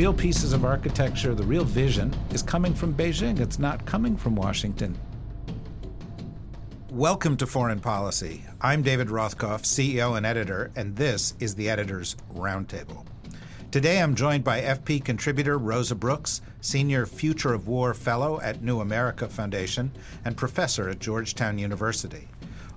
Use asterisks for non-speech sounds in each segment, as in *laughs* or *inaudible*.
real pieces of architecture, the real vision, is coming from Beijing. It's not coming from Washington. Welcome to Foreign Policy. I'm David Rothkopf, CEO and editor, and this is the Editor's Roundtable. Today I'm joined by FP contributor Rosa Brooks, Senior Future of War Fellow at New America Foundation and professor at Georgetown University.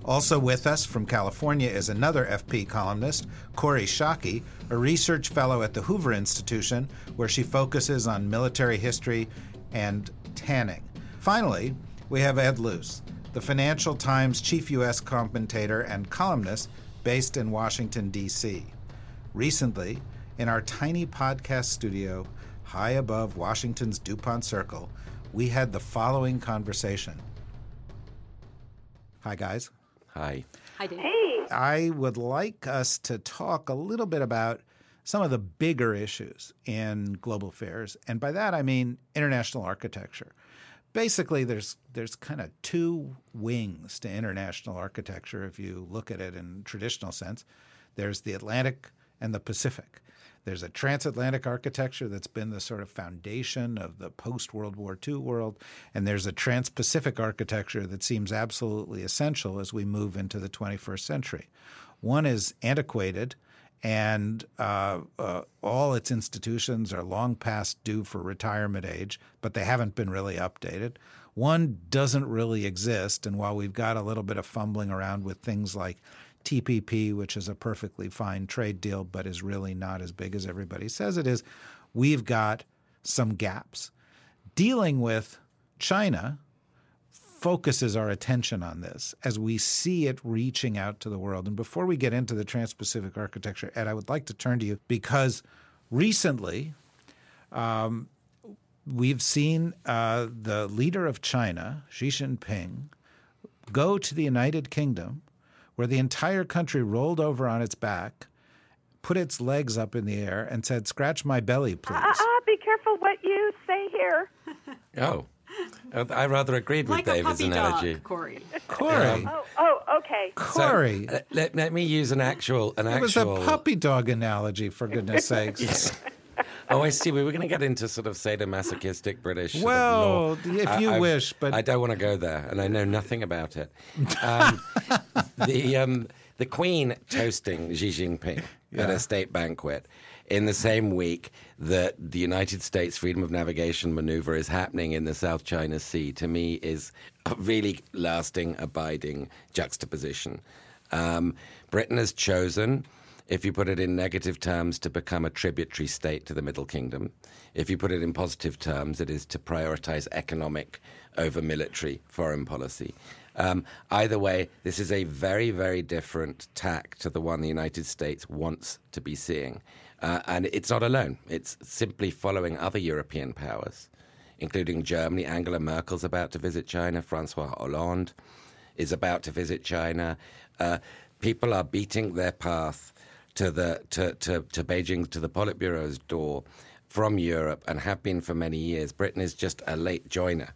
Also with us from California is another FP columnist, Kori Schake, a research fellow at the Hoover Institution, where she focuses on military history and tanning. Finally, we have Ed Luce, the Financial Times chief U.S. commentator and columnist based in Washington, D.C. Recently, in our tiny podcast studio high above Washington's DuPont Circle, we had the following conversation. Hi, guys. Hi. Hi, Dave. Hey. I would like us to talk a little bit about some of the bigger issues in global affairs. And by that, I mean international architecture. Basically, there's there's kind of two wings to international architecture if you look at it in traditional sense. There's the Atlantic and the Pacific. There's a transatlantic architecture that's been the sort of foundation of the post World War II world. And there's a trans Pacific architecture that seems absolutely essential as we move into the 21st century. One is antiquated, and uh, uh, all its institutions are long past due for retirement age, but they haven't been really updated. One doesn't really exist, and while we've got a little bit of fumbling around with things like TPP, which is a perfectly fine trade deal, but is really not as big as everybody says it is, we've got some gaps. Dealing with China focuses our attention on this as we see it reaching out to the world. And before we get into the Trans Pacific architecture, Ed, I would like to turn to you because recently um, we've seen uh, the leader of China, Xi Jinping, go to the United Kingdom where the entire country rolled over on its back, put its legs up in the air, and said, Scratch my belly, please. Uh, uh, be careful what you say here. *laughs* Oh, I rather agreed with like David's a puppy analogy. dog, Kori. Corey. Oh, oh, okay. Kori. So, uh, let, let me use an actual an it was a puppy dog analogy, for goodness *laughs* sakes. Oh, I see. We were going to get into sort of sadomasochistic British. sort of Well, law. if you I- wish, but- I don't want to go there, and I know nothing about it. Um, *laughs* the um, the Queen toasting Xi Jinping at a state banquet in the same week that the United States Freedom of Navigation maneuver is happening in the South China Sea, to me, is a really lasting, abiding juxtaposition. Um, Britain has chosen if you put it in negative terms, to become a tributary state to the Middle Kingdom. If you put it in positive terms, it is to prioritize economic over military foreign policy. Um, either way, this is a very, very different tack to the one the United States wants to be seeing. Uh, and it's not alone, it's simply following other European powers, including Germany. Angela Merkel's about to visit China, Francois Hollande is about to visit China. Uh, people are beating their path to the to, to, to Beijing to the Politburo's door from Europe and have been for many years. Britain is just a late joiner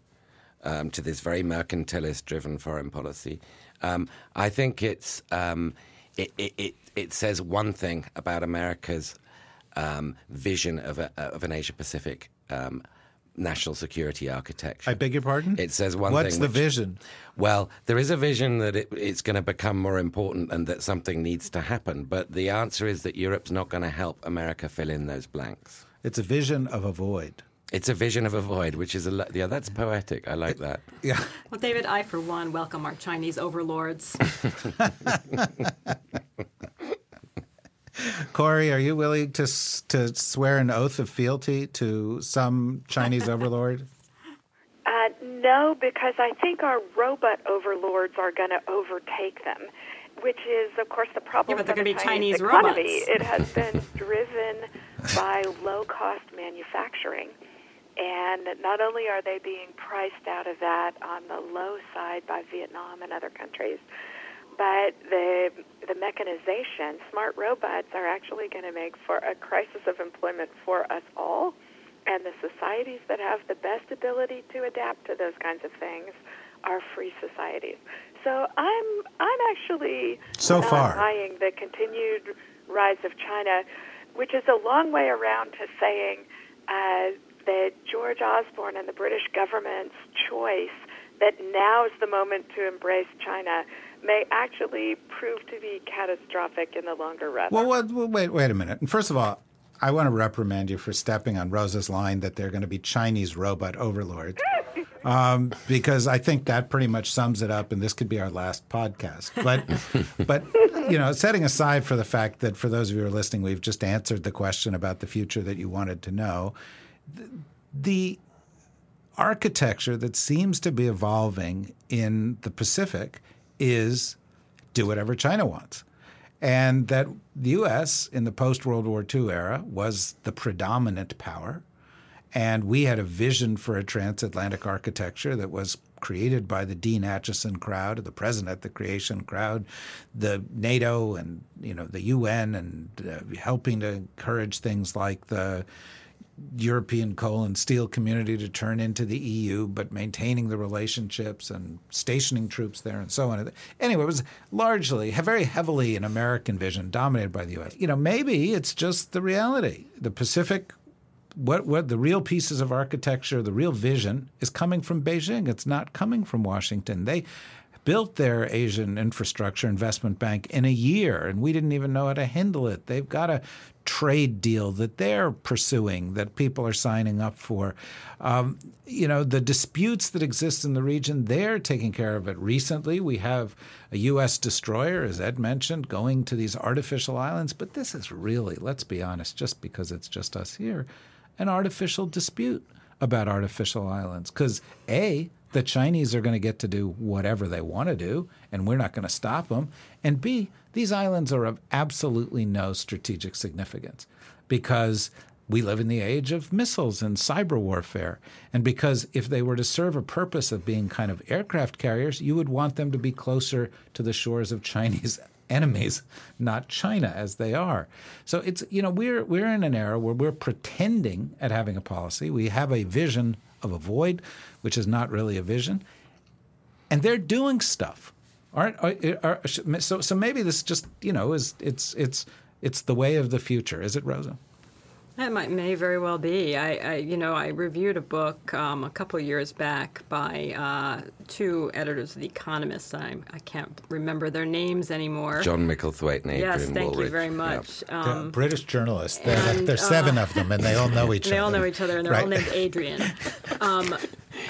um, to this very mercantilist-driven foreign policy. Um, I think it's um, it, it, it it says one thing about America's um, vision of a, of an Asia Pacific. National security architecture. I beg your pardon? It says one What's thing. What's the which- vision? well, there is a vision that it, it's going to become more important and that something needs to happen. But the answer is that Europe's not going to help America fill in those blanks. It's a vision of a void. It's a vision of a void, which is a lo- yeah, that's poetic. I like that. Yeah. Well, David, I, for one, welcome our Chinese overlords. *laughs* *laughs* Corey, are you willing to to swear an oath of fealty to some Chinese overlord? *laughs* Uh, no, because I think our robot overlords are going to overtake them, which is, of course, the problem Yeah, but they're gonna the be Chinese Chinese economy. robots. It has *laughs* been driven by low-cost manufacturing. And not only are they being priced out of that on the low side by Vietnam and other countries, but the the mechanization, smart robots are actually going to make for a crisis of employment for us all. And the societies that have the best ability to adapt to those kinds of things are free societies. So I'm I'm actually So not far. buying the continued rise of China, which is a long way around to saying uh, that George Osborne and the British government's choice that now is the moment to embrace China may actually prove to be catastrophic in the longer run. Well, well, well wait, wait a minute. And first of all, I want to reprimand you for stepping on Rosa's line that they're going to be Chinese robot overlords. *laughs* Um, because I think that pretty much sums it up, and this could be our last podcast. But, *laughs* but you know, setting aside for the fact that for those of you who are listening, we've just answered the question about the future that you wanted to know. The, the architecture that seems to be evolving in the Pacific is do whatever China wants and that the U.S. in the post World War II era was the predominant power. And we had a vision for a transatlantic architecture that was created by the Dean Acheson crowd, the President at the Creation crowd, the NATO and you know the UN, and uh, helping to encourage things like the European coal and steel community to turn into the EU, but maintaining the relationships and stationing troops there and so on. Anyway, it was largely, very heavily an American vision dominated by the U.S. You know, maybe it's just the reality. The Pacific, what, what the real pieces of architecture, the real vision is coming from Beijing. It's not coming from Washington. They built their Asian infrastructure investment bank in a year, and we didn't even know how to handle it. They've got a trade deal that they're pursuing that people are signing up for. Um, you know, the disputes that exist in the region, they're taking care of it. Recently, we have a U.S. destroyer, as Ed mentioned, going to these artificial islands. But this is really, let's be honest, just because it's just us here, an artificial dispute about artificial islands. Because, A, the Chinese are going to get to do whatever they want to do, and we're not going to stop them. And B, these islands are of absolutely no strategic significance because we live in the age of missiles and cyber warfare. And because if they were to serve a purpose of being kind of aircraft carriers, you would want them to be closer to the shores of Chinese *laughs* enemies, not China as they are. So it's you know we're we're in an era where we're pretending at having a policy. We have a vision of a void, which is not really a vision. And they're doing stuff. Aren't are, are, so so maybe this just, you know, is it's it's it's the way of the future. Is it Rosa? That might, may very well be. I, I, you know, I reviewed a book um, a couple years back by uh, two editors of The Economist. I, I can't remember their names anymore. John Micklethwait and Adrian Yes, thank Wooldridge. you very much. Yeah. Um, British journalists. There, and, there's seven uh, of them, and they all know *laughs* each they other. all know each other, and they're all named Adrian. *laughs* Um,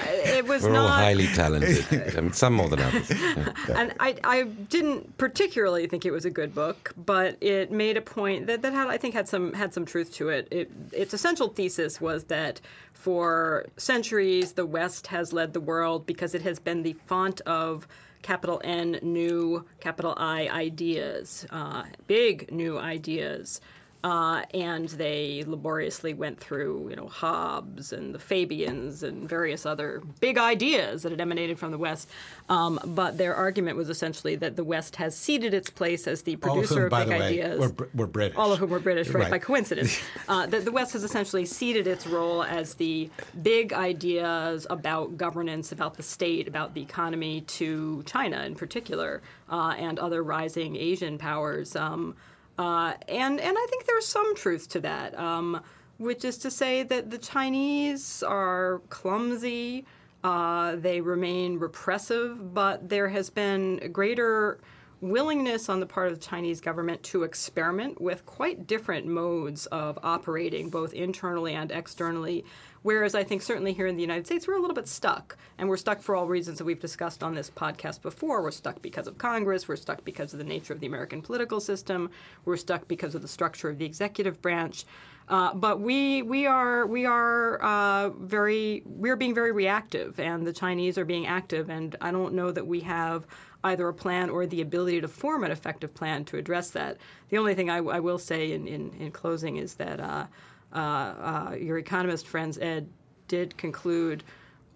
it was We're not. all highly talented. *laughs* I mean, some more than others. Yeah. *laughs* and I, I didn't particularly think it was a good book, but it made a point that, that had I think had some had some truth to it. it. Its essential thesis was that for centuries the West has led the world because it has been the font of capital N new capital I ideas, uh, big new ideas. Uh, and they laboriously went through, you know, Hobbes and the Fabians and various other big ideas that had emanated from the West. Um, but their argument was essentially that the West has ceded its place as the all of producer whom, of big the way, ideas. were British. all of whom were British, right, Right. by coincidence. *laughs* uh, that the West has essentially ceded its role as the big ideas about governance, about the state, about the economy to China in particular, uh, and other rising Asian powers. Um, uh, and and I think there's some truth to that, um, which is to say that the Chinese are clumsy. Uh, they remain repressive, but there has been greater willingness on the part of the Chinese government to experiment with quite different modes of operating, both internally and externally. Whereas I think certainly here in the United States, we're a little bit stuck. And we're stuck for all reasons that we've discussed on this podcast before. We're stuck because of Congress. We're stuck because of the nature of the American political system. We're stuck because of the structure of the executive branch. Uh, but we we are we are uh, very we're being very reactive, and the Chinese are being active. And I don't know that we have either a plan or the ability to form an effective plan to address that. The only thing I, I will say in, in, in closing is that uh, uh, uh, your economist friends, Ed, did conclude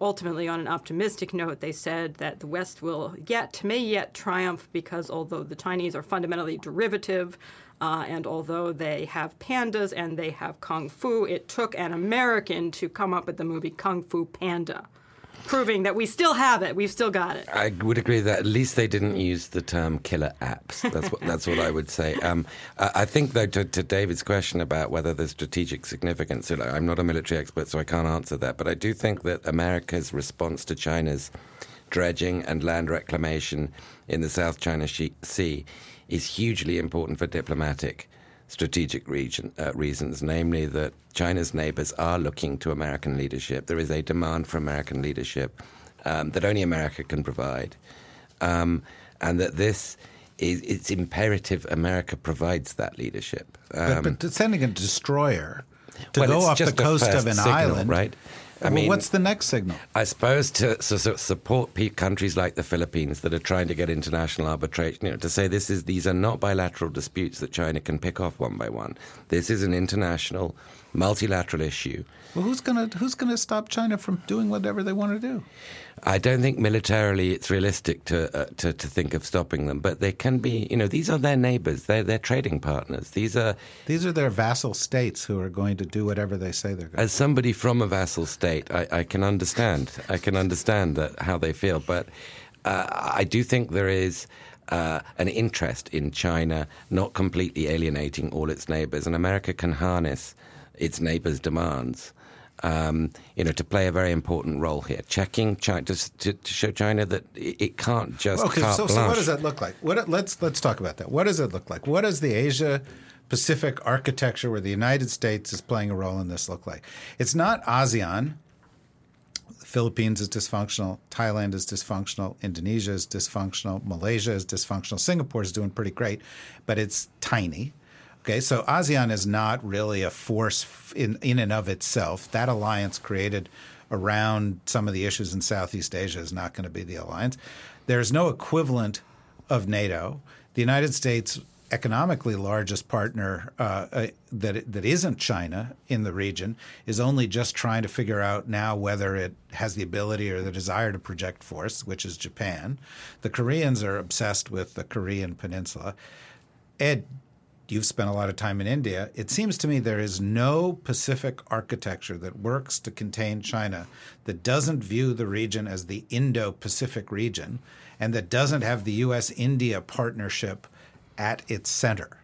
ultimately on an optimistic note. They said that the West will yet, may yet triumph because although the Chinese are fundamentally derivative, uh, and although they have pandas and they have kung fu, it took an American to come up with the movie Kung Fu Panda. Proving that we still have it. We've still got it. I would agree that at least they didn't use the term killer apps. That's what that's what I would say. Um, I think though to, to, David's question about whether there's strategic significance, I'm not a military expert, so I can't answer that. But I do think that America's response to China's dredging and land reclamation in the South China Sea is hugely important for diplomatic strategic region, uh, reasons, namely that China's neighbors are looking to American leadership. There is a demand for American leadership um, that only America can provide, um, and that this is it's imperative America provides that leadership. Um, but, but sending a destroyer to well, go off the coast of an signal, island, right? I mean, what's the next signal? I suppose to, to support countries like the Philippines that are trying to get international arbitration, you know, to say this is these are not bilateral disputes that China can pick off one by one. This is an international, multilateral issue. Well, who's gonna who's gonna stop China from doing whatever they want to do? I don't think militarily it's realistic to, uh, to to think of stopping them, but they can be. You know, these are their neighbors. They're their trading partners. These are these are their vassal states who are going to do whatever they say they're going. As somebody from a vassal state, I, I can understand. I can understand that how they feel, but uh, I do think there is. Uh, an interest in China not completely alienating all its neighbors, and America can harness its neighbors' demands um, you know, to play a very important role here, checking China to, to, to show China that it, can't just. Okay, so, so, what does that look like? What, let's let's talk about that. What does it look like? What does the Asia Pacific architecture, where the United States is playing a role in this, look like? It's not ASEAN. The Philippines is dysfunctional. Thailand is dysfunctional. Indonesia is dysfunctional. Malaysia is dysfunctional. Singapore is doing pretty great, but it's tiny. Okay, so ASEAN is not really a force in, in and of itself. That alliance created around some of the issues in Southeast Asia is not going to be the alliance. There's no equivalent of NATO. The United States, economically largest partner uh, uh, that that isn't China in the region, is only just trying to figure out now whether it has the ability or the desire to project force, which is Japan. The Koreans are obsessed with the Korean Peninsula. Ed, you've spent a lot of time in India. It seems to me there is no Pacific architecture that works to contain China that doesn't view the region as the Indo Pacific region and that doesn't have the US India partnership at its center.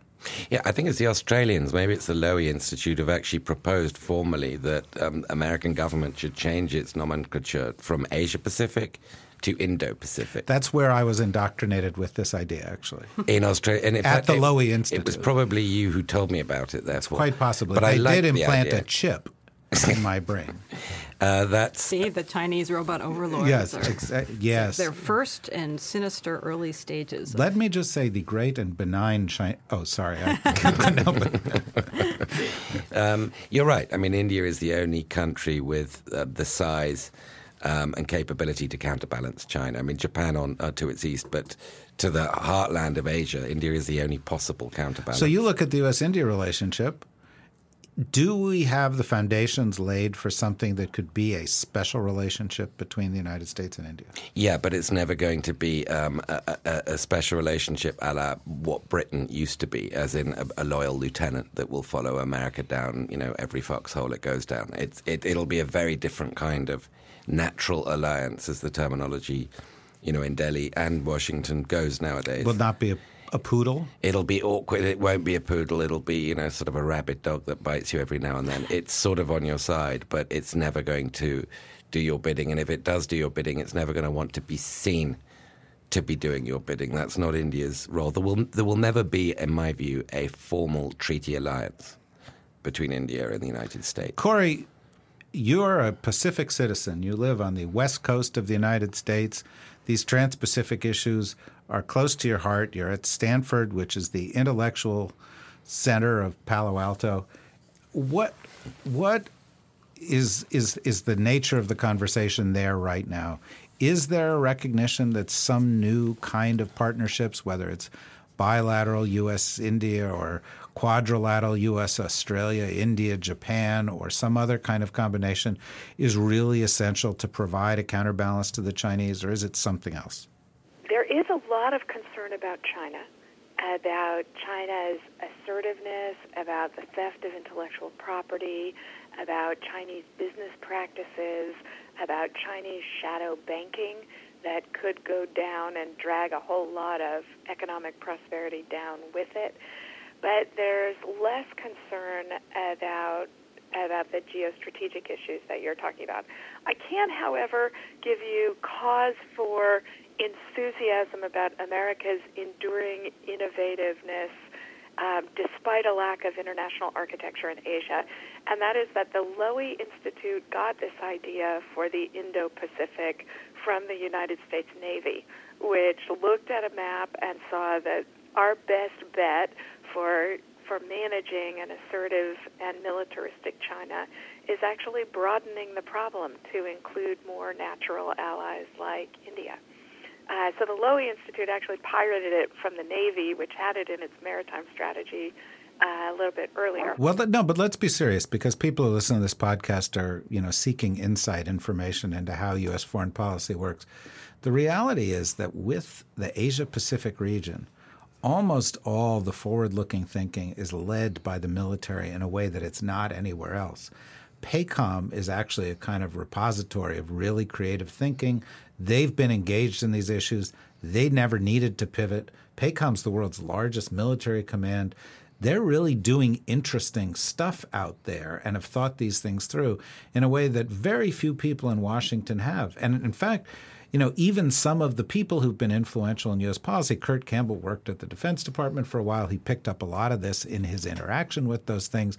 Yeah, I think it's the Australians, maybe it's the Lowy Institute, have actually proposed formally that um, American government should change its nomenclature from Asia Pacific to Indo-Pacific. That's where I was indoctrinated with this idea, actually. In Australia, and at fact, the Lowy Institute, it was probably you who told me about it. Therefore, quite possibly. But they I did implant a chip in my brain. *laughs* Uh, that's see the Chinese robot overlords. Yes, are, exa- yes. Their first and sinister early stages. Let me just say the great and benign China. Oh, sorry. *laughs* *laughs* um, you're right. I mean, India is the only country with uh, the size um, and capability to counterbalance China. I mean, Japan on uh, to its east, but to the heartland of Asia, India is the only possible counterbalance. So you look at the U.S.-India relationship. Do we have the foundations laid for something that could be a special relationship between the United States and India? Yeah, but it's never going to be um, a, a, a, special relationship a la what Britain used to be, as in a, a, loyal lieutenant that will follow America down, you know, every foxhole it goes down. It's, it, it'll be a very different kind of natural alliance, as the terminology, you know, in Delhi and Washington goes nowadays. Will that be a, a poodle. It'll be awkward. It won't be a poodle. It'll be you know sort of a rabid dog that bites you every now and then. It's sort of on your side, but it's never going to do your bidding. And if it does do your bidding, it's never going to want to be seen to be doing your bidding. That's not India's role. There will there will never be, in my view, a formal treaty alliance between India and the United States. Kori, you're a Pacific citizen. You live on the west coast of the United States. These trans Pacific issues are close to your heart. You're at Stanford, which is the intellectual center of Palo Alto. What what is is is the nature of the conversation there right now? Is there a recognition that some new kind of partnerships, whether it's bilateral U.S. India or quadrilateral U.S. Australia, India, Japan, or some other kind of combination is really essential to provide a counterbalance to the Chinese, or is it something else? There is a lot of concern about China, about China's assertiveness, about the theft of intellectual property, about Chinese business practices, about Chinese shadow banking that could go down and drag a whole lot of economic prosperity down with it. But there's less concern about about the geostrategic issues that you're talking about. I can, however, give you cause for enthusiasm about America's enduring innovativeness um, despite a lack of international architecture in Asia, and that is that the Lowy Institute got this idea for the Indo Pacific from the United States Navy, which looked at a map and saw that our best bet for for managing an assertive and militaristic China is actually broadening the problem to include more natural allies like India. Uh, so the Lowy Institute actually pirated it from the Navy, which had it in its maritime strategy uh, a little bit earlier. Well, no, but let's be serious because people who listen to this podcast are, you know, seeking insight information into how U.S. foreign policy works. The reality is that with the Asia Pacific region, almost all the forward-looking thinking is led by the military in a way that it's not anywhere else. PACOM is actually a kind of repository of really creative thinking. They've been engaged in these issues. They never needed to pivot. PACOM's the world's largest military command. They're really doing interesting stuff out there and have thought these things through in a way that very few people in Washington have. And in fact, you know, even some of the people who've been influential in U.S. policy, Kurt Campbell worked at the Defense Department for a while. He picked up a lot of this in his interaction with those things.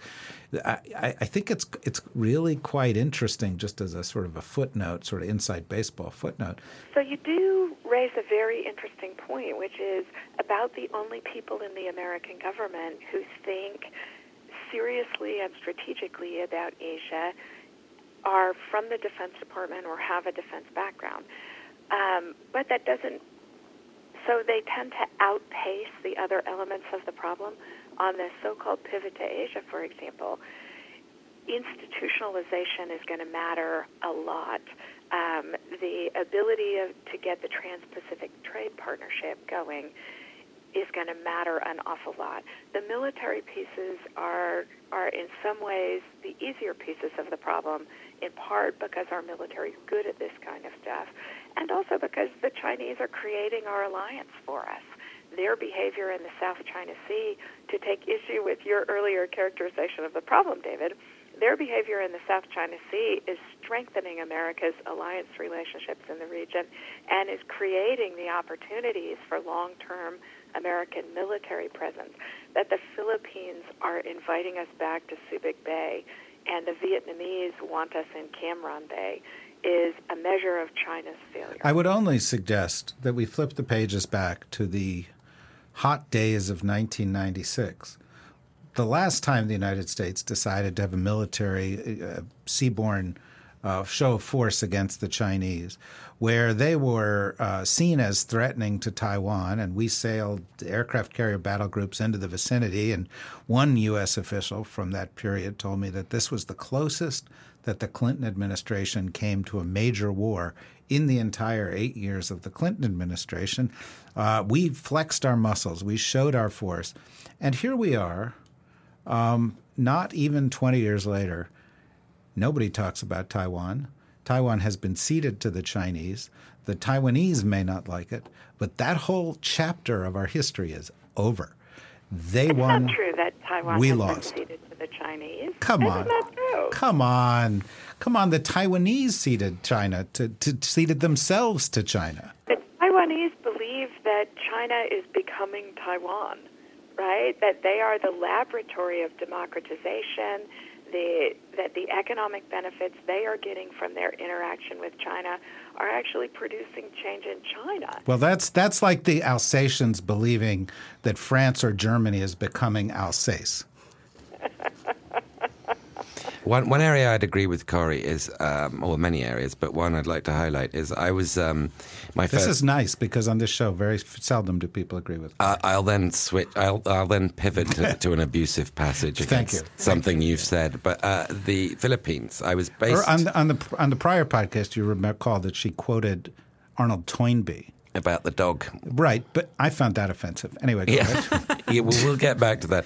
I, I think it's it's really quite interesting, just as a sort of a footnote, sort of inside baseball footnote. So you do raise a very interesting point, which is about the only people in the American government who think seriously and strategically about Asia are from the Defense Department or have a defense background. Um, but that doesn't, so they tend to outpace the other elements of the problem. On this so called pivot to Asia, for example, institutionalization is going to matter a lot. Um, the ability of, to get the Trans Pacific Trade Partnership going is going to matter an awful lot. The military pieces are are in some ways the easier pieces of the problem, in part because our military is good at this kind of stuff, and also because the Chinese are creating our alliance for us. Their behavior in the South China Sea, to take issue with your earlier characterization of the problem, David, their behavior in the South China Sea is strengthening America's alliance relationships in the region and is creating the opportunities for long term American military presence. That the Philippines are inviting us back to Subic Bay and the Vietnamese want us in Cam Ranh Bay is a measure of China's failure. I would only suggest that we flip the pages back to the hot days of 1996. The last time the United States decided to have a military uh, seaborne uh, show of force against the Chinese, where they were uh, seen as threatening to Taiwan, and we sailed aircraft carrier battle groups into the vicinity. And one U.S. official from that period told me that this was the closest that the Clinton administration came to a major war in the entire eight years of the Clinton administration. Uh, we flexed our muscles, we showed our force. And here we are, um, not even 20 years later. Nobody talks about Taiwan. Taiwan has been ceded to the Chinese. The Taiwanese may not like it, but that whole chapter of our history is over. They it's won. not true that Taiwan we has lost. been ceded to the Chinese. Come Isn't on. True? Come on. Come on. The Taiwanese ceded China to, to ceded themselves to China. The Taiwanese believe that China is becoming Taiwan, right? That they are the laboratory of democratization, the, that the economic benefits they are getting from their interaction with China are actually producing change in China. Well, that's that's like the Alsatians believing that France or Germany is becoming Alsace. *laughs* One one area I'd agree with Kori is, um, or many areas, but one I'd like to highlight is I was um, my This first. is nice because on this show, very seldom do people agree with. Uh, I'll then switch. I'll, I'll then pivot to, *laughs* to an abusive passage against you. something you've said. But uh, the Philippines, I was based on the, on the on the prior podcast, you recall that she quoted Arnold Toynbee. about the dog. Right, but I found that offensive. Anyway, go ahead. *laughs* yeah, well, we'll get back to that.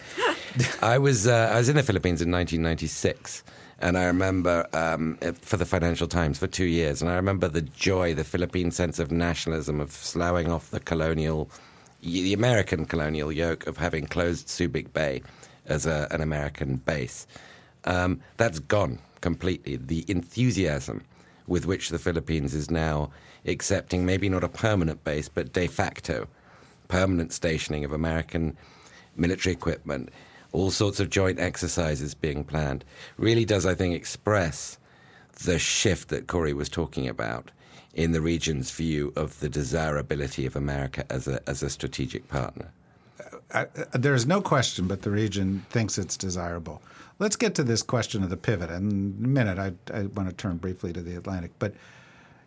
*laughs* I was uh, I was in the Philippines in 1996, And I remember um, for the Financial Times for two years, and I remember the joy, the Philippine sense of nationalism, of sloughing off the colonial, the American colonial yoke of having closed Subic Bay as a, an American base. Um, that's gone completely. The enthusiasm with which the Philippines is now accepting maybe not a permanent base, but de facto permanent stationing of American military equipment, all sorts of joint exercises being planned, really does, I think, express the shift that Kori was talking about in the region's view of the desirability of America as a, as a strategic partner. Uh, there's no question, but the region thinks it's desirable. Let's get to this question of the pivot. In a minute, I, I want to turn briefly to the Atlantic. But,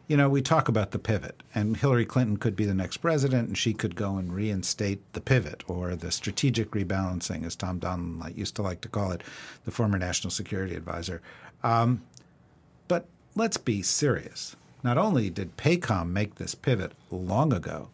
you know, we talk about the pivot, and Hillary Clinton could be the next president, and she could go and reinstate the pivot or the strategic rebalancing, as Tom Donilon used to like to call it, the former national security advisor. Um, but let's be serious. Not only did PACOM make this pivot long ago,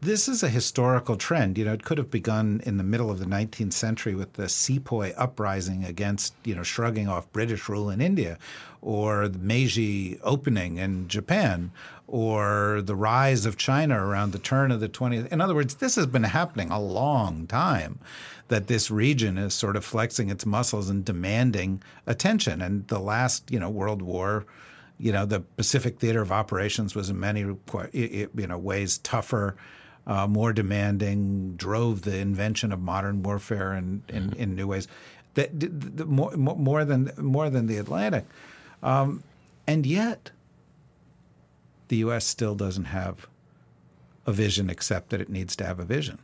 this is a historical trend. You know, it could have begun in the middle of the 19th century with the Sepoy uprising against, you know, shrugging off British rule in India, or the Meiji opening in Japan, or the rise of China around the turn of the 20th. In other words, this has been happening a long time. That this region is sort of flexing its muscles and demanding attention. And the last, you know, World War you know, the Pacific Theater of Operations was in many you know ways tougher uh, more demanding, drove the invention of modern warfare in, in, mm-hmm. in new ways. That, the, the, more, more, than, more than the Atlantic. Um, and yet, the U.S. still doesn't have a vision except that it needs to have a vision.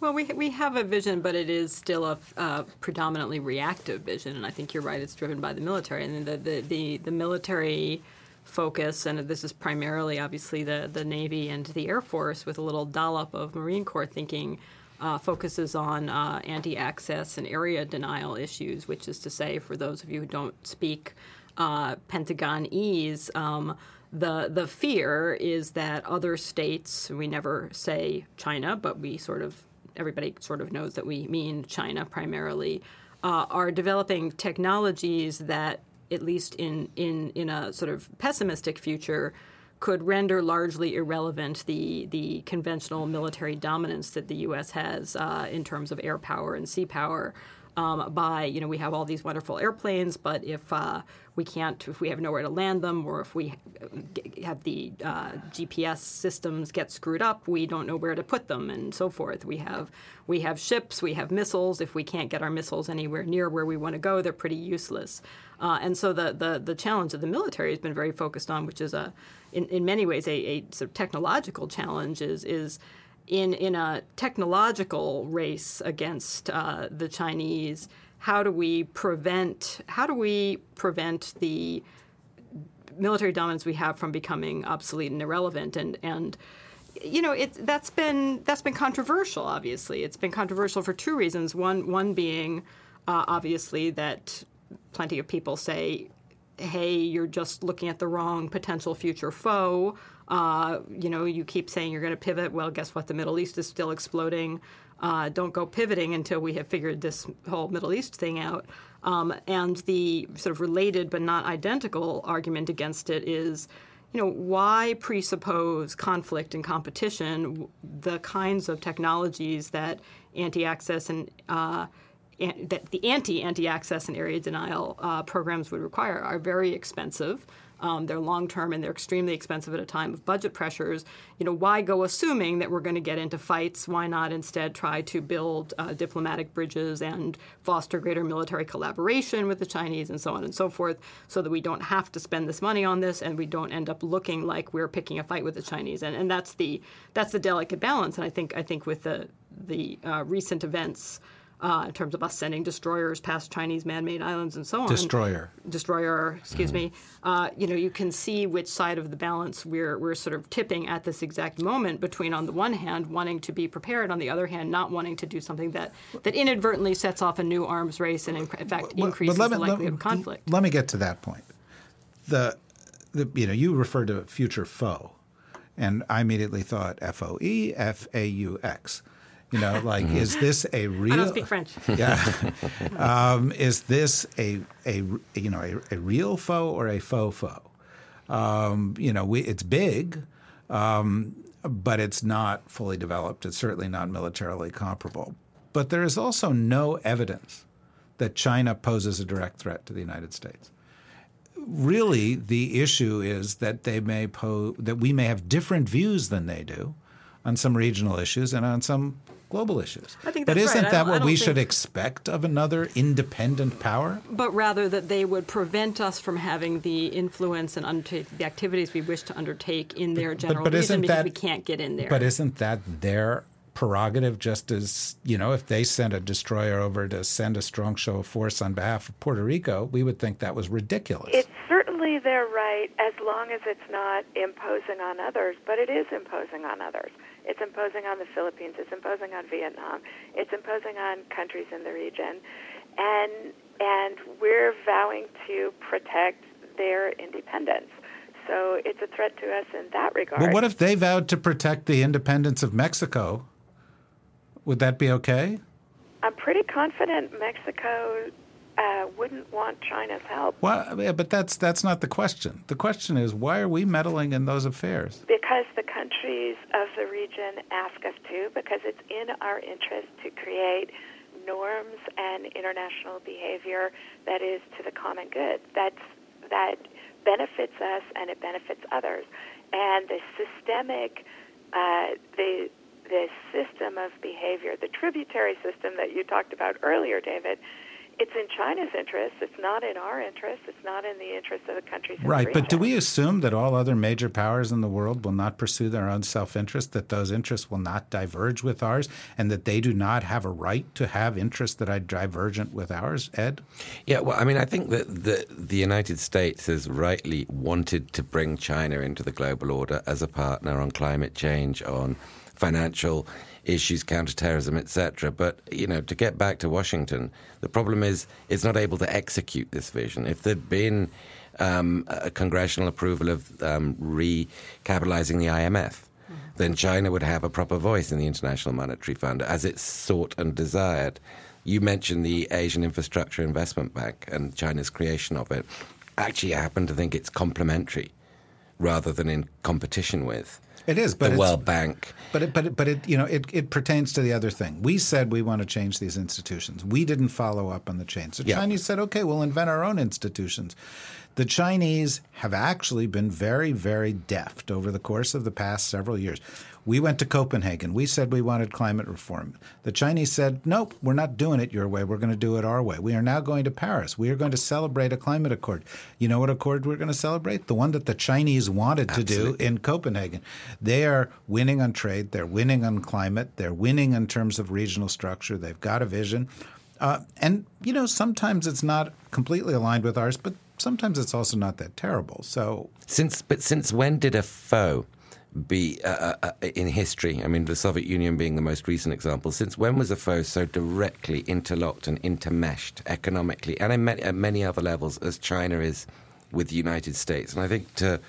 Well, we, we have a vision, but it is still a uh, predominantly reactive vision, and I think you're right. It's driven by the military, and the the, the, the military focus, and this is primarily obviously the, the Navy and the Air Force with a little dollop of Marine Corps thinking, uh, focuses on uh, anti access and area denial issues, which is to say, for those of you who don't speak uh, Pentagonese, um, the, the fear is that other states, we never say China, but we sort of, everybody sort of knows that we mean China primarily, uh, are developing technologies that at least in, in, in a sort of pessimistic future, could render largely irrelevant the, the conventional military dominance that the U.S. has uh, in terms of air power and sea power. Um, by you know we have all these wonderful airplanes, but if uh, we can't, if we have nowhere to land them, or if we have the uh, GPS systems get screwed up, we don't know where to put them, and so forth. We have we have ships, we have missiles. If we can't get our missiles anywhere near where we want to go, they're pretty useless. Uh, and so the, the, the challenge that the military has been very focused on, which is a, in, in many ways a, a sort of technological challenge, is, is in, in a technological race against uh, the Chinese, how do we prevent how do we prevent the military dominance we have from becoming obsolete and irrelevant and and you know it that's been that's been controversial obviously it's been controversial for two reasons one one being uh, obviously that plenty of people say, hey, you're just looking at the wrong potential future foe. Uh, you know, you keep saying you're going to pivot. Well, guess what? The Middle East is still exploding. Uh, don't go pivoting until we have figured this whole Middle East thing out. Um, and the sort of related but not identical argument against it is, you know, why presuppose conflict and competition? The kinds of technologies that anti-access and uh, that the anti anti access and area denial uh, programs would require are very expensive. Um, they're long term and they're extremely expensive at a time of budget pressures. You know, why go assuming that we're going to get into fights? Why not instead try to build uh, diplomatic bridges and foster greater military collaboration with the Chinese and so on and so forth, so that we don't have to spend this money on this and we don't end up looking like we're picking a fight with the Chinese. And, and that's the that's the delicate balance. And I think I think with the the uh, recent events uh, in terms of us sending destroyers past Chinese man-made islands and so on. Destroyer. Destroyer, excuse mm-hmm. me. Uh, you know, you can see which side of the balance we're we're sort of tipping at this exact moment between, on the one hand, wanting to be prepared, on the other hand, not wanting to do something that that inadvertently sets off a new arms race and, in, fact, increases the likelihood of conflict. Let me get to that point. The, the you know, you referred to future foe, and I immediately thought F O E F A U X You know, like mm-hmm. is this a real? I don't speak French. *laughs* Yeah. um, is this a a you know a, a, real foe or a faux foe? Um, you know, we, it's big, um, but it's not fully developed. It's certainly not militarily comparable. But there is also no evidence that China poses a direct threat to the United States. Really, the issue is that they may pose that we may have different views than they do on some regional issues and on some global issues. I think but isn't right. that what we think... should expect of another independent power? But rather that they would prevent us from having the influence and undertake the activities we wish to undertake in their general but, but region because that, we can't get in there. But isn't that their prerogative just as you know if they sent a destroyer over to send a strong show of force on behalf of Puerto Rico we would think that was ridiculous it's certainly their right as long as it's not imposing on others but it is imposing on others it's imposing on the Philippines it's imposing on Vietnam it's imposing on countries in the region and and we're vowing to protect their independence so it's a threat to us in that regard. Well, what if they vowed to protect the independence of Mexico? Would that be okay? I'm pretty confident Mexico uh, wouldn't want China's help. Well, yeah, but that's that's not the question. The question is why are we meddling in those affairs? Because the countries of the region ask us to. Because it's in our interest to create norms and international behavior that is to the common good. That's that benefits us and it benefits others. And the systemic, uh, the the system of behavior, the tributary system that you talked about earlier, David, it's in China's interest. It's not in our interest. It's not in the interest of the countries. right, but do we assume that all other major powers in the world will not pursue their own self-interest? That those interests will not diverge with ours, and that they do not have a right to have interests that are divergent with ours? Ed. Yeah, well, I mean, I think that the the United States has rightly wanted to bring China into the global order as a partner on climate change, on financial issues, counterterrorism, etc. But you know, to get back to Washington, the problem is it's not able to execute this vision. If there'd been um, a congressional approval of um, recapitalizing the IMF, mm-hmm. then China would have a proper voice in the International Monetary Fund as it sought and desired. You mentioned the Asian Infrastructure Investment Bank and China's creation of it. Actually, I happen to think it's complementary rather than in competition with. It is, but the World Bank. But it, but it, but it, you know, it, it pertains to the other thing. We said we want to change these institutions. We didn't follow up on the change. The yeah. Chinese said, "Okay, we'll invent our own institutions." The Chinese have actually been very, very deft over the course of the past several years. We went to Copenhagen. We said we wanted climate reform. The Chinese said, nope, we're not doing it your way. We're going to do it our way. We are now going to Paris. We are going to celebrate a climate accord. You know what accord we're going to celebrate? The one that the Chinese wanted to Absolutely. do in Copenhagen. They are winning on trade. They're winning on climate. They're winning in terms of regional structure. They've got a vision. Uh, and, you know, sometimes it's not completely aligned with ours, but sometimes it's also not that terrible. So since but since when did a foe be uh, uh, uh, in history? I mean, the Soviet Union being the most recent example. Since when was a foe so directly interlocked and intermeshed economically and many, at many other levels as China is with the United States? And I think to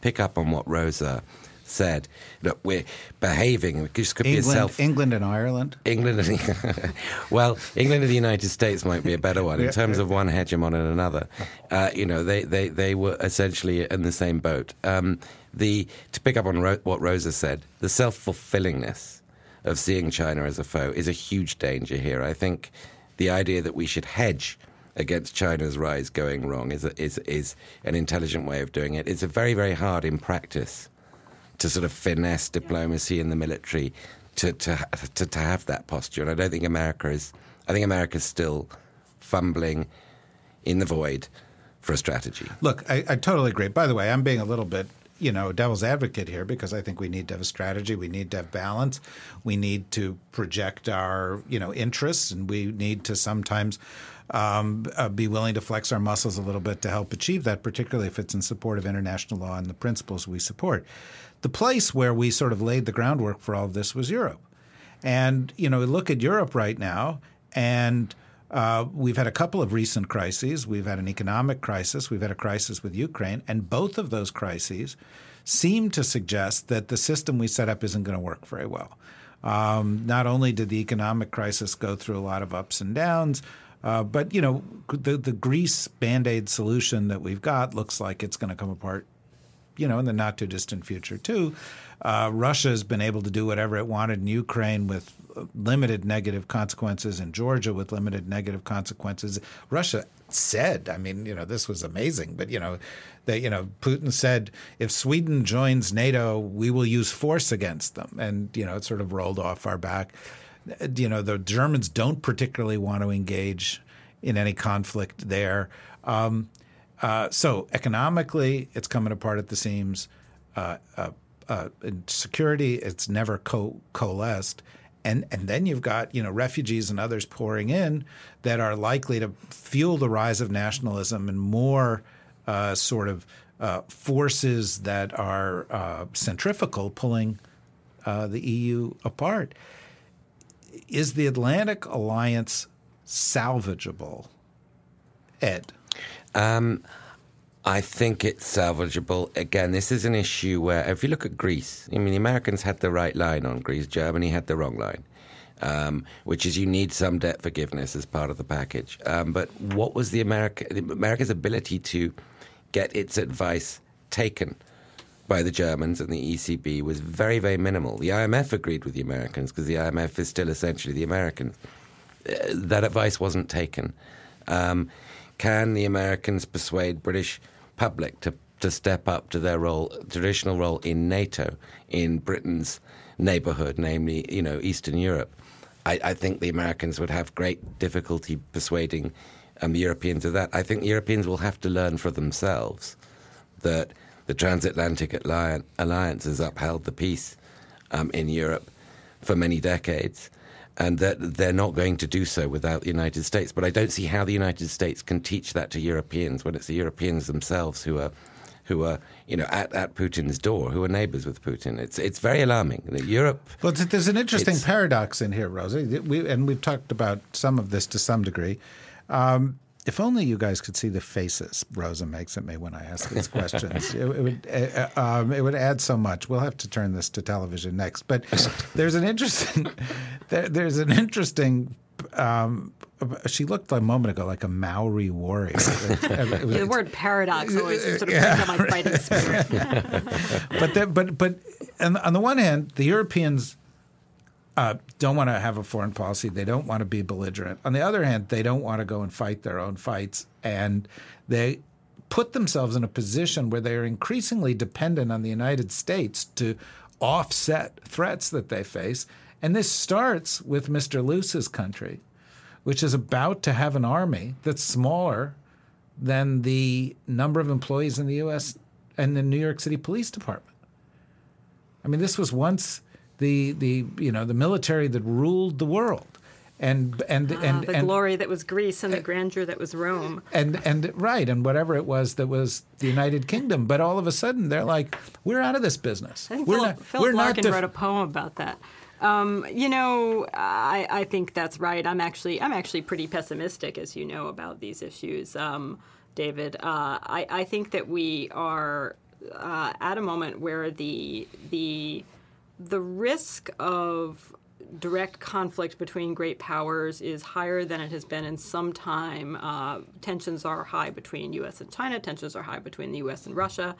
pick up on what Rosa said, look, we're behaving. This could England, be a self. England and Ireland. England and *laughs* well, England and the United States might be a better one in terms of one hegemon and another. Uh, you know, they, they, they were essentially in the same boat. Um, the to pick up on Ro- what Rosa said, the self fulfillingness of seeing China as a foe is a huge danger here. I think the idea that we should hedge against China's rise going wrong is a, is is an intelligent way of doing it. It's a very very hard in practice to sort of finesse diplomacy in the military to, to, to, to have that posture. And I don't think America is, I think America's still fumbling in the void for a strategy. Look, I, I totally agree. By the way, I'm being a little bit you know, devil's advocate here because I think we need to have a strategy. We need to have balance. We need to project our, you know, interests, and we need to sometimes um, uh, be willing to flex our muscles a little bit to help achieve that, particularly if it's in support of international law and the principles we support. The place where we sort of laid the groundwork for all of this was Europe. And, you know, look at Europe right now, and uh, we've had a couple of recent crises. We've had an economic crisis, we've had a crisis with Ukraine, and both of those crises seem to suggest that the system we set up isn't going to work very well. Um, not only did the economic crisis go through a lot of ups and downs, uh, but you know the the Greece band aid solution that we've got looks like it's going to come apart, you know, in the not too distant future too. Uh, Russia has been able to do whatever it wanted in Ukraine with limited negative consequences, in Georgia with limited negative consequences. Russia said, I mean, you know, this was amazing, but you know, that you know, Putin said if Sweden joins NATO, we will use force against them, and you know, it sort of rolled off our back. You know, the Germans don't particularly want to engage in any conflict there. Um, uh, so economically, it's coming apart at the seams. Uh, uh, uh security, it's never co- coalesced and and then you've got you know refugees and others pouring in that are likely to fuel the rise of nationalism and more uh, sort of forces that are centrifugal pulling the EU apart. Is the Atlantic Alliance salvageable, Ed? Um, I think it's salvageable. Again, this is an issue where, if you look at Greece, I mean, the Americans had the right line on Greece, Germany had the wrong line, um, which is you need some debt forgiveness as part of the package. Um, but what was the America, America's ability to get its advice taken by the Germans and the ECB was very, very minimal. The IMF agreed with the Americans because the IMF is still essentially the Americans. Uh, that advice wasn't taken. Um, can the Americans persuade British public to to step up to their role, traditional role in NATO, in Britain's neighbourhood, namely, you know, Eastern Europe. I, I, think the Americans would have great difficulty persuading um, the Europeans of that. I think Europeans will have to learn for themselves that the transatlantic alliance has upheld the peace um, in Europe for many decades and that they're not going to do so without the United States. But I don't see how the United States can teach that to Europeans when it's the Europeans themselves who are who are you know at, at Putin's door, who are neighbors with Putin. It's it's very alarming. that Europe. Well, there's an interesting paradox in here, Rosie, we, and we've talked about some of this to some degree. Um, if only you guys could see the faces Rosa makes at me when I ask these questions. it, *laughs* it, would uh, um, it would add so much. We'll have to turn this to television next. But *laughs* there's an interesting *laughs* there, there's an interesting. Um, she looked a moment ago like a Maori warrior. It, was, the word paradox always sort of yeah, brings out my fighting spirit. but the, but but on the one hand, the Europeans uh, don't want to have a foreign policy. They don't want to be belligerent. On the other hand, they don't want to go and fight their own fights. And they put themselves in a position where they are increasingly dependent on the United States to offset threats that they face. And this starts with Mr. Luce's country, which is about to have an army that's smaller than the number of employees in the U.S. and the New York City Police Department. I mean, this was once the the you know the military that ruled the world and and ah, and the and, glory that was Greece and the grandeur that was Rome. And and right, and whatever it was that was the United Kingdom. But all of a sudden, they're like, we're out of this business. I think we're Philip, not, Philip we're Larkin def- wrote a poem about that. Um, you know, I, I think that's right. I'm actually I'm actually pretty pessimistic, as you know, about these issues, um, David. Uh, I, I think that we are uh, at a moment where the the the risk of direct conflict between great powers is higher than it has been in some time. Uh, tensions are high between U.S. and China. Tensions are high between the U.S. and Russia.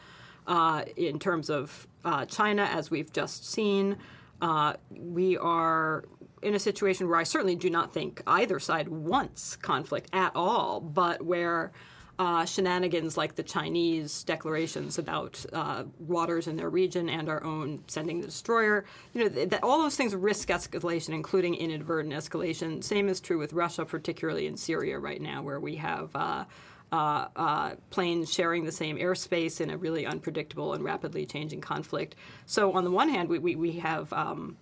Uh, in terms of uh, China, as we've just seen, uh, we are in a situation where I certainly do not think either side wants conflict at all, but where uh, shenanigans like the Chinese declarations about uh, waters in their region and our own sending the destroyer. You know, th- all those things risk escalation, including inadvertent escalation. Same is true with Russia, particularly in Syria right now, where we have. Uh, uh, uh, planes sharing the same airspace in a really unpredictable and rapidly changing conflict. So, on the one hand, we, we, we have um,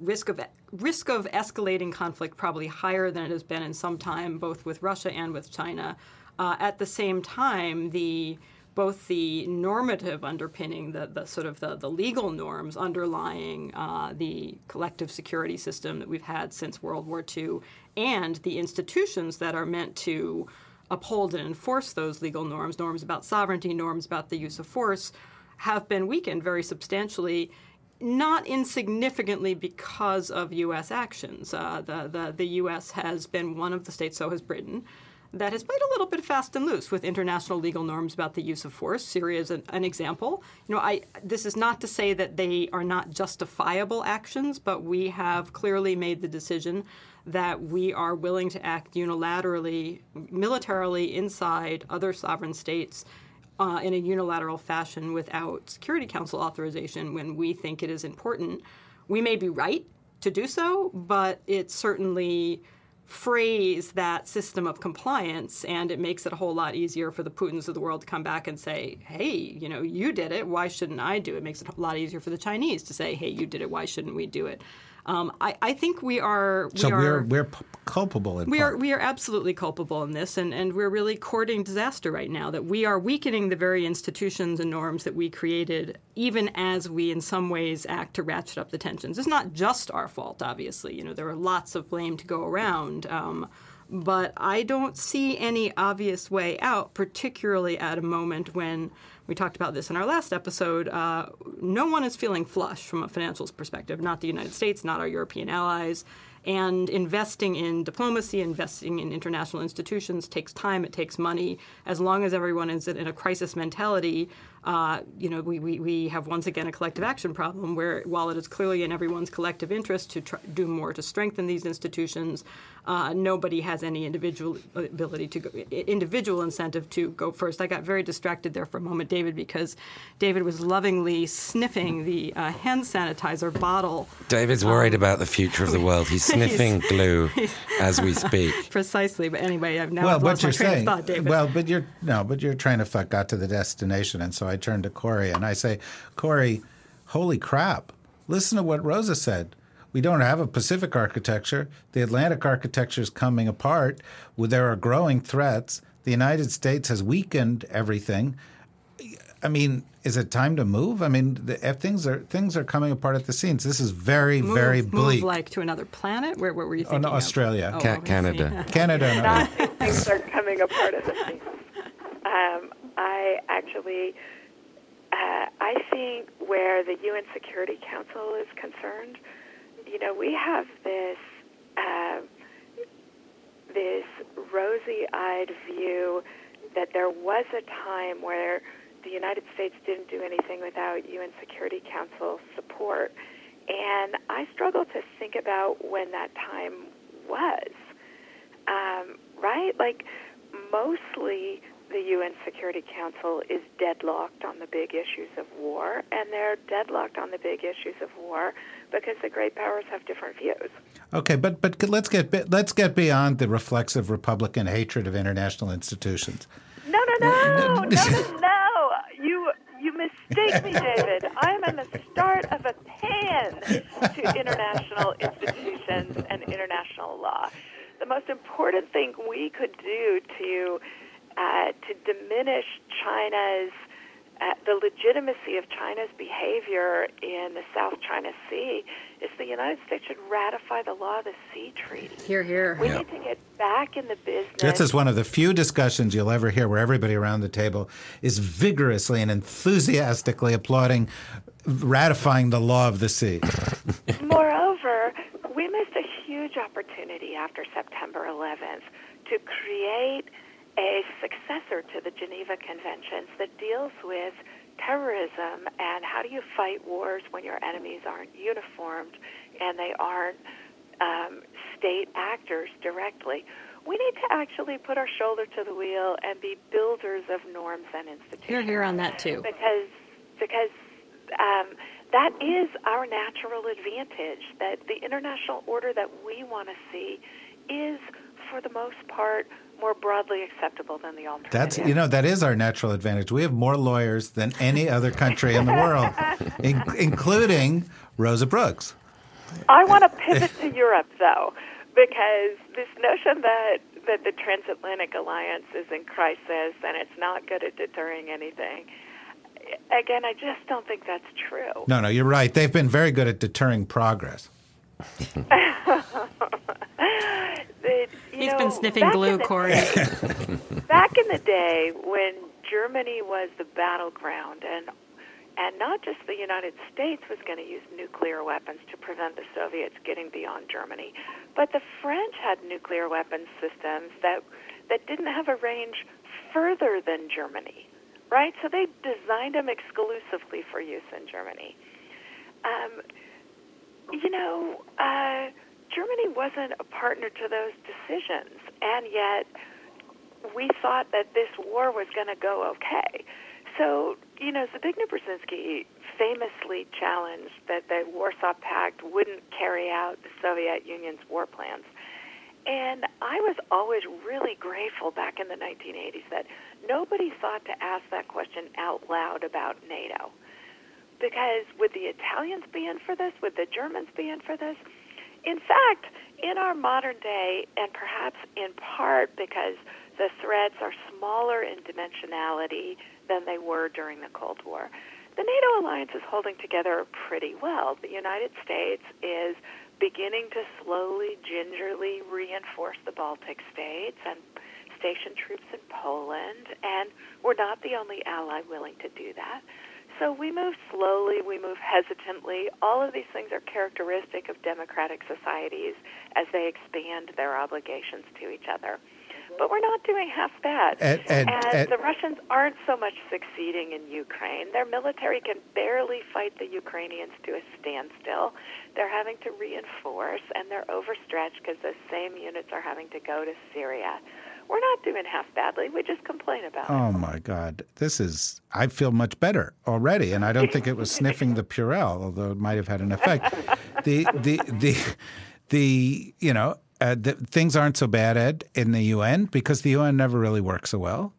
risk of risk of escalating conflict probably higher than it has been in some time, both with Russia and with China. Uh, at the same time, the both the normative underpinning, the, the sort of the, the legal norms underlying uh, the collective security system that we've had since World War II, and the institutions that are meant to uphold and enforce those legal norms, norms about sovereignty, norms about the use of force, have been weakened very substantially not insignificantly because of U.S. actions. Uh, the, the, the U.S. has been one of the states, so has Britain, that has played a little bit fast and loose with international legal norms about the use of force. Syria is an, an, example. You know, I, this is not to say that they are not justifiable actions, but we have clearly made the decision that we are willing to act unilaterally, militarily inside other sovereign states uh, in a unilateral fashion without Security Council authorization when we think it is important. We may be right to do so, but it certainly phrase that system of compliance and it makes it a whole lot easier for the Putins of the world to come back and say, hey, you know, you did it, why shouldn't I do it? It makes it a lot easier for the Chinese to say, hey, you did it, why shouldn't we do it? Um, I, I, think we are. We so are, we're we're culpable in we part. are we are absolutely culpable in this, and, and we're really courting disaster right now. That we are weakening the very institutions and norms that we created, even as we in some ways act to ratchet up the tensions. It's not just our fault, obviously. You know, there are lots of blame to go around. Um, but I don't see any obvious way out, particularly at a moment when we talked about this in our last episode. Uh, no one is feeling flush from a financials perspective, not the United States, not our European allies. And investing in diplomacy, investing in international institutions takes time, it takes money. As long as everyone is in a crisis mentality, uh, you know, we, we, we have once again a collective action problem where, while it is clearly in everyone's collective interest to try, do more to strengthen these institutions, uh, nobody has any individual ability to go, individual incentive to go first. I got very distracted there for a moment, David, because David was lovingly sniffing the uh, hand sanitizer bottle. David's worried um, about the future of the world. He's *laughs* sniffing he's, *laughs* glue he's, as we speak. *laughs* Precisely. But anyway, I've now well, I've lost my train saying, of thought, David. Well, but you're no, but your train of thought got to the destination, and so I turn to Kori and I say, Kori, holy crap! Listen to what Rosa said we don't have a Pacific architecture. The Atlantic architecture is coming apart. There are growing threats. The United States has weakened everything. I mean, is it time to move? I mean, the, things are things are coming apart at the seams. This is very, move, very bleak. Move like to another planet? Where, where were you thinking? Oh, no, Australia, oh, Ca- Canada, *laughs* Canada. No. *laughs* things are coming apart at the seams. Um, I actually, uh, I think where the UN Security Council is concerned you know, we have this uh, this rosy-eyed view that there was a time where the United States didn't do anything without UN Security Council support, and I struggle to think about when that time was. Um, right, like mostly the UN Security Council is deadlocked on the big issues of war, and they're deadlocked on the big issues of war because the great powers have different views. Okay, but but let's get let's get beyond the reflexive Republican hatred of international institutions. No, no, no, no, no, *laughs* no. You you mistake me, David. I am in the start of a pan to international institutions and international law. The most important thing we could do to uh, to diminish China's uh, the legitimacy of China's behavior in the South China Sea is the United States should ratify the law of the sea treaty. Here, here. We need to get back in the business. This is one of the few discussions you'll ever hear where everybody around the table is vigorously and enthusiastically applauding ratifying the law of the sea. *coughs* Moreover, we missed a huge opportunity after September 11th to create a successor to the Geneva Conventions that deals with terrorism and how do you fight wars when your enemies aren't uniformed and they aren't um, state actors directly. We need to actually put our shoulder to the wheel and be builders of norms and institutions. You're here on that too. Because because um, that is our natural advantage. That the international order that we want to see is, for the most part, more broadly acceptable than the alternative. That's you know that is our natural advantage. We have more lawyers than any other country in the world, *laughs* in, including Rosa Brooks. I want to pivot to Europe though, because this notion that that the transatlantic alliance is in crisis and it's not good at deterring anything. Again, I just don't think that's true. No, no, you're right. They've been very good at deterring progress. *laughs* He's know, been sniffing glue, Kori. *laughs* back in the day when Germany was the battleground and And not just the United States was going to use nuclear weapons to prevent the Soviets getting beyond Germany, but the French had nuclear weapons systems that that didn't have a range further than Germany, right? So they designed them exclusively for use in Germany. Um, you know, uh, Germany wasn't a partner to those decisions, and yet we thought that this war was going to go okay. So, you know, Zbigniew Brzezinski famously challenged that the Warsaw Pact wouldn't carry out the Soviet Union's war plans. And I was always really grateful back in the 1980s that nobody thought to ask that question out loud about NATO. Because would the Italians be in for this? Would the Germans be in for this? In fact, in our modern day, and perhaps in part because the threats are smaller in dimensionality than they were during the Cold War, the NATO alliance is holding together pretty well. The United States is beginning to slowly, gingerly reinforce the Baltic states and station troops in Poland, and we're not the only ally willing to do that. So we move slowly, we move hesitantly. All of these things are characteristic of democratic societies as they expand their obligations to each other. But we're not doing half bad. And- and- and- the Russians aren't so much succeeding in Ukraine. Their military can barely fight the Ukrainians to a standstill. They're having to reinforce, and they're overstretched because those same units are having to go to Syria. We're not doing half badly. We just complain about it. Oh my God, this is. I feel much better already, and I don't think it was sniffing the Purell, although it might have had an effect. The the the the you know uh, the, things aren't so bad Ed in the UN because the UN never really works so well.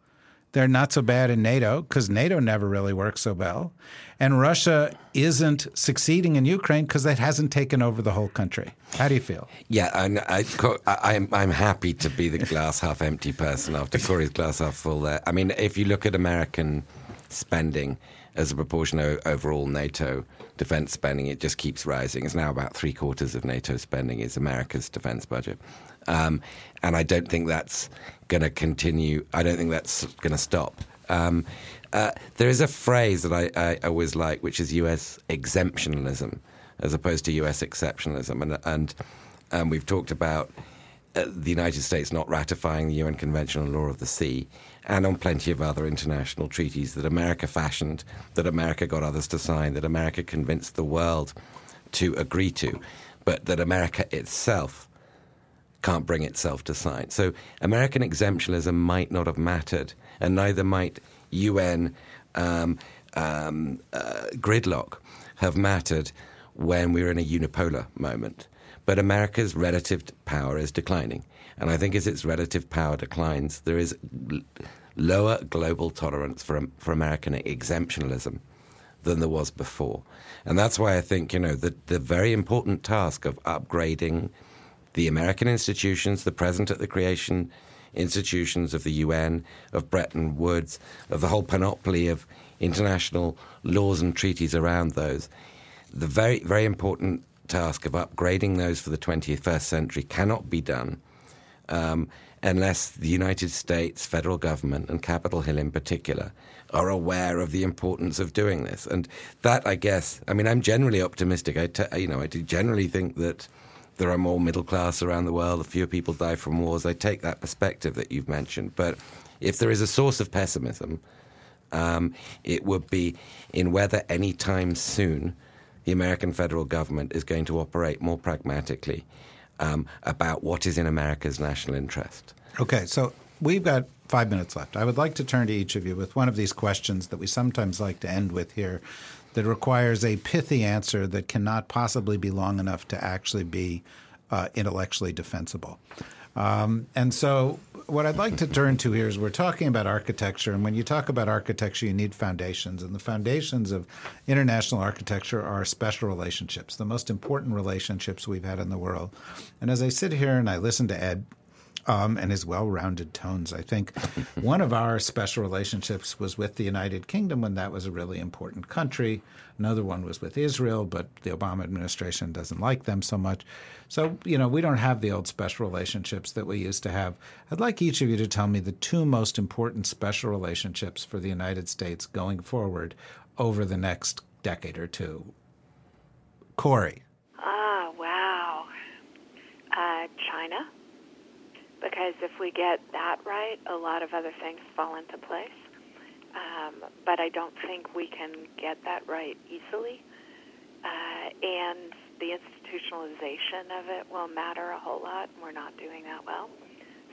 They're not so bad in NATO because NATO never really works so well, and Russia isn't succeeding in Ukraine because it hasn't taken over the whole country. How do you feel? Yeah, and I, I, I'm I'm happy to be the glass half empty person after Kori's glass half full. There, I mean, if you look at American spending as a proportion of overall NATO defense spending, it just keeps rising. It's now about three quarters of NATO spending is America's defense budget, um, and I don't think that's going to continue. I don't think that's going to stop. Um, uh, there is a phrase that I, I always like, which is U.S. exemptionalism, as opposed to U.S. exceptionalism, and and um, we've talked about uh, the United States not ratifying the UN Convention on Law of the Sea, and on plenty of other international treaties that America fashioned, that America got others to sign, that America convinced the world to agree to, but that America itself can't bring itself to sign. So American exemptionism might not have mattered, and neither might UN um, um, uh, gridlock have mattered when we were in a unipolar moment. But America's relative power is declining. And I think as its relative power declines, there is l- lower global tolerance for, for American exemptionalism than there was before. And that's why I think, you know, the, the very important task of upgrading the American institutions, the present at the creation institutions of the UN, of Bretton Woods, of the whole panoply of international laws and treaties around those. The very, very important task of upgrading those for the 21st century cannot be done um, unless the United States federal government and Capitol Hill in particular are aware of the importance of doing this. And that, I guess, I mean, I'm generally optimistic. I, t- you know, I do generally think that there are more middle class around the world, fewer people die from wars. I take that perspective that you've mentioned. But if there is a source of pessimism, um, it would be in whether any time soon the American federal government is going to operate more pragmatically um, about what is in America's national interest. Okay, so we've got five minutes left. I would like to turn to each of you with one of these questions that we sometimes like to end with here that requires a pithy answer that cannot possibly be long enough to actually be uh, intellectually defensible. Um, and so, what I'd like to turn to here is we're talking about architecture, and when you talk about architecture, you need foundations, and the foundations of international architecture are special relationships, the most important relationships we've had in the world. And as I sit here and I listen to Ed, um, and his well rounded tones. I think *laughs* one of our special relationships was with the United Kingdom when that was a really important country. Another one was with Israel, but the Obama administration doesn't like them so much. So, you know, we don't have the old special relationships that we used to have. I'd like each of you to tell me the two most important special relationships for the United States going forward over the next decade or two? Kori. Ah, wow. Uh, China. Because if we get that right, a lot of other things fall into place. Um, but I don't think we can get that right easily. Uh, and the institutionalization of it will matter a whole lot. and We're not doing that well.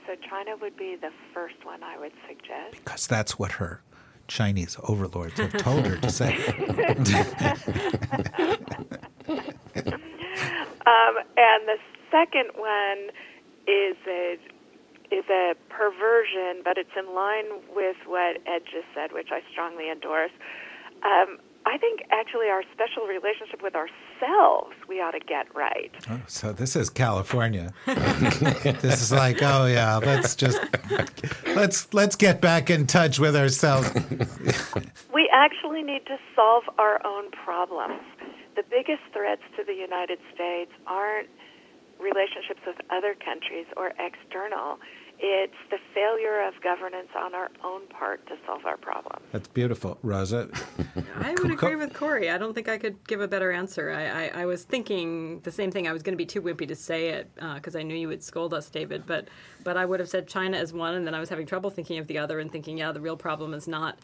So China would be the first one I would suggest. Because that's what her Chinese overlords have told her to say. *laughs* Um, and the second one is a is a perversion, but it's in line with what Ed just said, which I strongly endorse. Um, I think actually our special relationship with ourselves we ought to get right. Oh, so this is California. *laughs* this is like, oh yeah, let's just let's let's get back in touch with ourselves. *laughs* We actually need to solve our own problems. The biggest threats to the United States aren't relationships with other countries or external. It's the failure of governance on our own part to solve our problem. That's beautiful, Rosa. *laughs* I would agree with Kori. I don't think I could give a better answer. I, I, I was thinking the same thing. I was going to be too wimpy to say it uh, because I knew you would scold us, David. But but I would have said China as one, and then I was having trouble thinking of the other and thinking, yeah, the real problem is not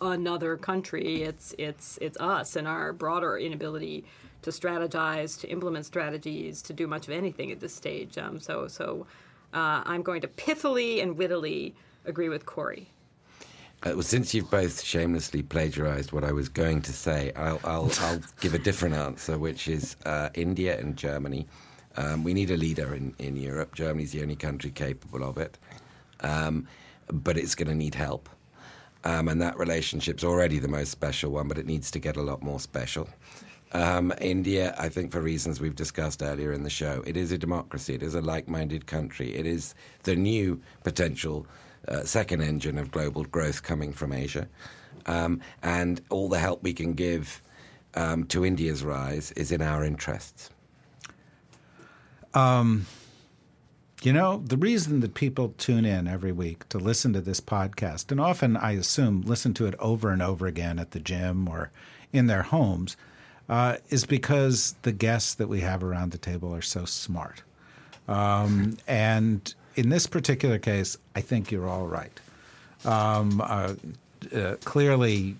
another country. It's it's it's us and our broader inability to strategize, to implement strategies, to do much of anything at this stage. Um, so so uh, I'm going to pithily and wittily agree with Kori. Uh, well, since you've both shamelessly plagiarized what I was going to say, I'll, I'll, I'll give a different answer, which is uh, India and Germany. Um, we need a leader in, in Europe. Germany's the only country capable of it. Um, but it's going to need help. Um, and that relationship's already the most special one, but it needs to get a lot more special. Um, India, I think, for reasons we've discussed earlier in the show, it is a democracy. It is a like-minded country. It is the new potential uh, second engine of global growth coming from Asia, um, and all the help we can give um, to India's rise is in our interests. You know, the reason that people tune in every week to listen to this podcast, and often I assume listen to it over and over again at the gym or in their homes, uh, is because the guests that we have around the table are so smart. Um, and in this particular case, I think you're all right. Um, uh, uh, clearly,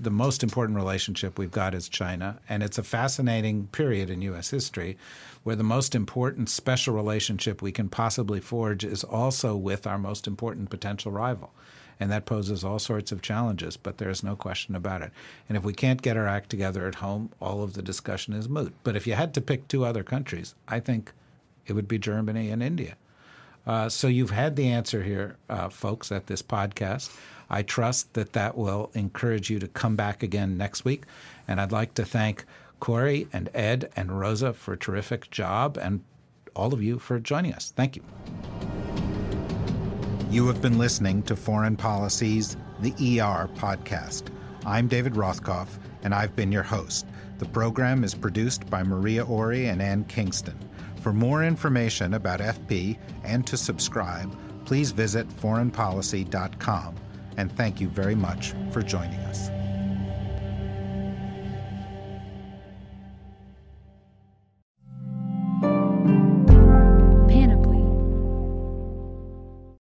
the most important relationship we've got is China, and it's a fascinating period in U.S. history where the most important special relationship we can possibly forge is also with our most important potential rival. And that poses all sorts of challenges, but there's no question about it. And if we can't get our act together at home, all of the discussion is moot. But if you had to pick two other countries, I think it would be Germany and India. Uh, so you've had the answer here, uh, folks, at this podcast. I trust that that will encourage you to come back again next week. And I'd like to thank Kori and Ed and Rosa for a terrific job and all of you for joining us. Thank you. You have been listening to Foreign Policy's The ER podcast. I'm David Rothkopf, and I've been your host. The program is produced by Maria Ori and Ann Kingston. For more information about FP and to subscribe, please visit foreignpolicy.com. And thank you very much for joining us.